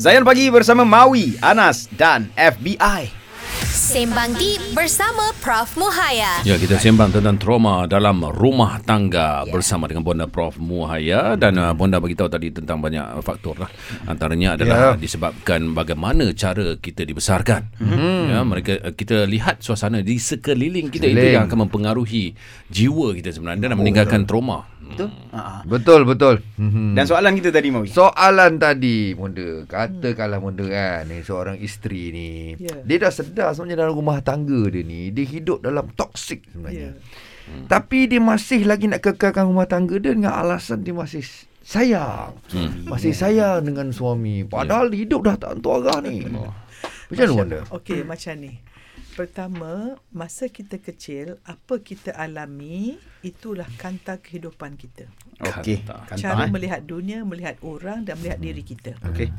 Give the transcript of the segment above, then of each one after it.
Zayan Pagi bersama Maui, Anas dan FBI. Sembang Deep bersama Prof. Muhaya. Ya, kita sembang tentang trauma dalam rumah tangga yeah. bersama dengan Bonda Prof. Muhaya dan uh, Bonda beritahu tadi tentang banyak faktor lah. Antaranya adalah yeah. disebabkan bagaimana cara kita dibesarkan. Mm-hmm. Ya, mereka uh, kita lihat suasana di sekeliling kita Sekeliling. itu yang akan mempengaruhi jiwa kita sebenarnya dan oh, meninggalkan betul. trauma. Betul? Hmm. Betul, betul. Mm-hmm. Dan soalan kita tadi mau. Soalan tadi, Bonda, katakanlah Bonda kan, ni seorang isteri ni. Yeah. Dia dah sedar sebenarnya dalam rumah tangga dia ni, dia hidup dalam toksik sebenarnya. Yeah. Hmm. Tapi dia masih lagi nak kekalkan rumah tangga dia dengan alasan dia masih sayang. Hmm. Masih sayang dengan suami. Padahal yeah. hidup dah tak tentu arah ni. Oh. Macam mana Bonda? Okey, macam ni. Pertama, masa kita kecil, apa kita alami, itulah kanta kehidupan kita. Okey. Cara eh? melihat dunia, melihat orang dan melihat diri kita. Okey.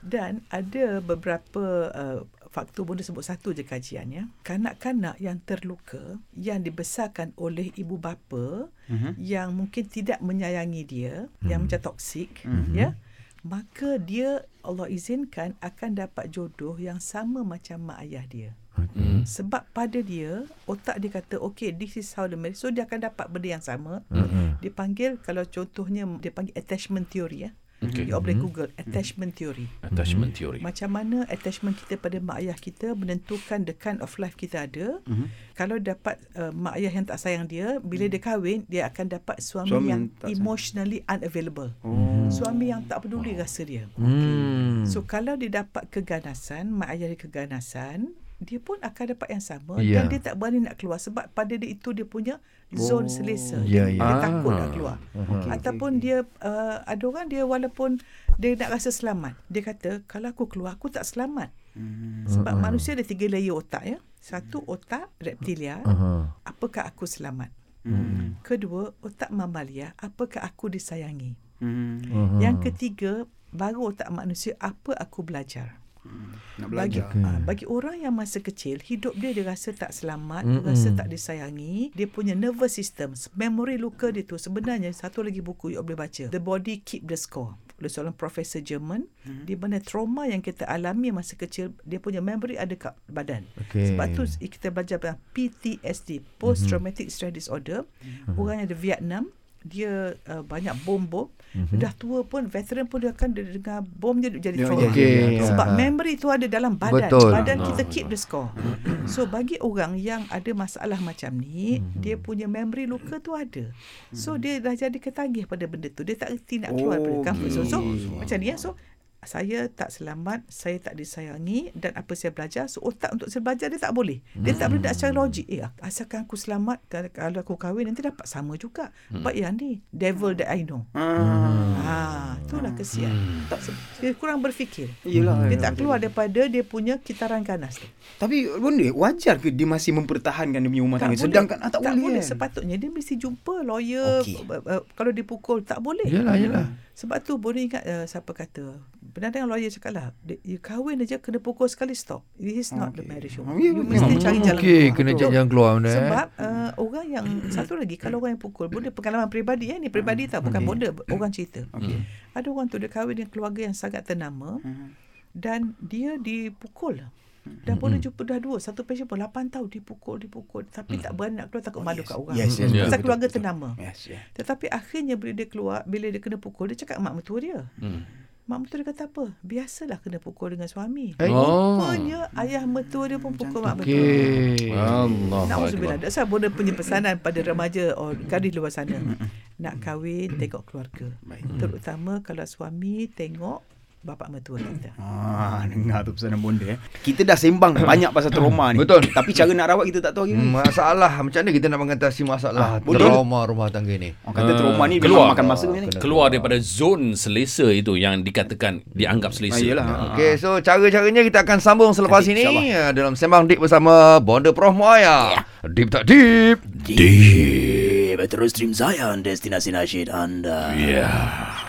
Dan ada beberapa uh, faktor boleh sebut satu je kajian ya. Kanak-kanak yang terluka yang dibesarkan oleh ibu bapa uh-huh. yang mungkin tidak menyayangi dia, uh-huh. yang mhm. macam toksik uh-huh. ya. Maka dia Allah izinkan akan dapat jodoh yang sama macam mak ayah dia. Hmm. Sebab pada dia otak dia kata okay this is how the marriage so dia akan dapat benda yang sama. Hmm. Dia panggil kalau contohnya dia panggil attachment theory ya. Okay. You boleh Google attachment theory. Attachment theory. Macam mana attachment kita pada mak ayah kita menentukan the kind of life kita ada. Mm-hmm. Kalau dapat uh, mak ayah yang tak sayang dia, bila mm. dia kahwin, dia akan dapat suami, suami yang emotionally sayang. unavailable. Oh. Suami yang tak peduli oh. rasa dia. Mm. Okay. So kalau dia dapat keganasan, mak ayah dia keganasan, dia pun akan dapat yang sama yeah. dan dia tak berani nak keluar sebab pada dia itu dia punya zone oh. selesa yeah, dia, yeah. dia takut nak keluar okay, ataupun okay. dia uh, ada orang dia walaupun dia nak rasa selamat dia kata kalau aku keluar aku tak selamat hmm. sebab uh-huh. manusia ada tiga layer otak ya satu otak reptilia uh-huh. apakah aku selamat hmm. kedua otak mamalia apakah aku disayangi hmm. uh-huh. yang ketiga baru otak manusia apa aku belajar nak belajar. Bagi, okay. bagi orang yang masa kecil, hidup dia dia rasa tak selamat, mm-hmm. rasa tak disayangi, dia punya nervous system, memory luka dia tu sebenarnya satu lagi buku you boleh baca. The Body Keep the Score oleh seorang profesor Jerman hmm. di mana trauma yang kita alami masa kecil dia punya memory ada kat badan okay. sebab tu kita belajar tentang PTSD Post Traumatic mm-hmm. Stress Disorder hmm. orang yang ada Vietnam dia uh, banyak bom-bom mm-hmm. dah tua pun veteran pun dia akan dengar bom dia jadi trauma okay. sebab uh memory tu ada dalam badan Betul. badan uh kita keep the score so bagi orang yang ada masalah macam ni mm-hmm. dia punya memory luka tu ada so mm-hmm. dia dah jadi ketagih pada benda tu dia tak reti nak keluar oh, daripada comfort zone so, so macam ni ya so saya tak selamat, saya tak disayangi dan apa saya belajar, so otak untuk saya belajar dia tak boleh. Dia hmm. tak boleh nak secara logik. Eh, asalkan aku selamat, kalau aku kahwin nanti dapat sama juga. Hmm. But yang ni, devil that I know. Hmm. Ha, itulah kesian. Hmm. Tak, dia kurang berfikir. Yelah, dia tak keluar daripada dia punya kitaran ganas tu. Tapi benda wajar ke dia masih mempertahankan dia punya rumah tangga? Sedangkan ah, tak, tak boleh. boleh. Sepatutnya dia mesti jumpa lawyer. Okay. Kalau dipukul, tak boleh. Yelah, yelah. Sebab tu boleh ingat uh, siapa kata Benar dengan lawyer cakap lah You kahwin aja Kena pukul sekali stop This is not okay. the marriage home You mesti cari jalan okay. keluar Kena cari jalan keluar benda, Sebab uh, Orang yang Satu lagi Kalau orang yang pukul Benda pengalaman peribadi eh, Ni peribadi tak Bukan okay. bonda Orang cerita okay. Ada orang tu Dia kahwin dengan keluarga Yang sangat ternama Dan dia dipukul Dah hmm. boleh jumpa dah dua Satu pasien pun 8 tahun Dipukul Dipukul Tapi hmm. tak berani nak keluar Takut oh, malu yes. kat orang yes, yes, Pasal yeah. keluarga betul, ternama yes, yeah. Tetapi akhirnya Bila dia keluar Bila dia kena pukul Dia cakap mak mertua dia hmm. Mak mertua dia kata apa? Biasalah kena pukul dengan suami. Oh. Rupanya Ayah mertua dia pun pukul mak mertua okay. Allah Tak sahaja boleh punya pesanan Pada remaja Or gadis luar sana. Nak kahwin Tengok keluarga. Terutama Kalau suami Tengok bapa mertua kita. Ah, dengar tu pesanan bonda eh. Kita dah sembang banyak pasal trauma ni. Betul. Tapi cara nak rawat kita tak tahu lagi. Hmm, masalah macam mana kita nak mengatasi masalah ah, trauma rumah tangga ni? Oh, kata trauma ni keluar makan masa ni. Keluar daripada zon selesa itu yang dikatakan dianggap selesa. Ah, Okey, so cara-caranya kita akan sambung selepas ini uh, dalam sembang deep bersama Bonda Prof Muaya. Yeah. Deep tak deep? Deep. deep. Terus stream saya destinasi nasyid anda. Yeah.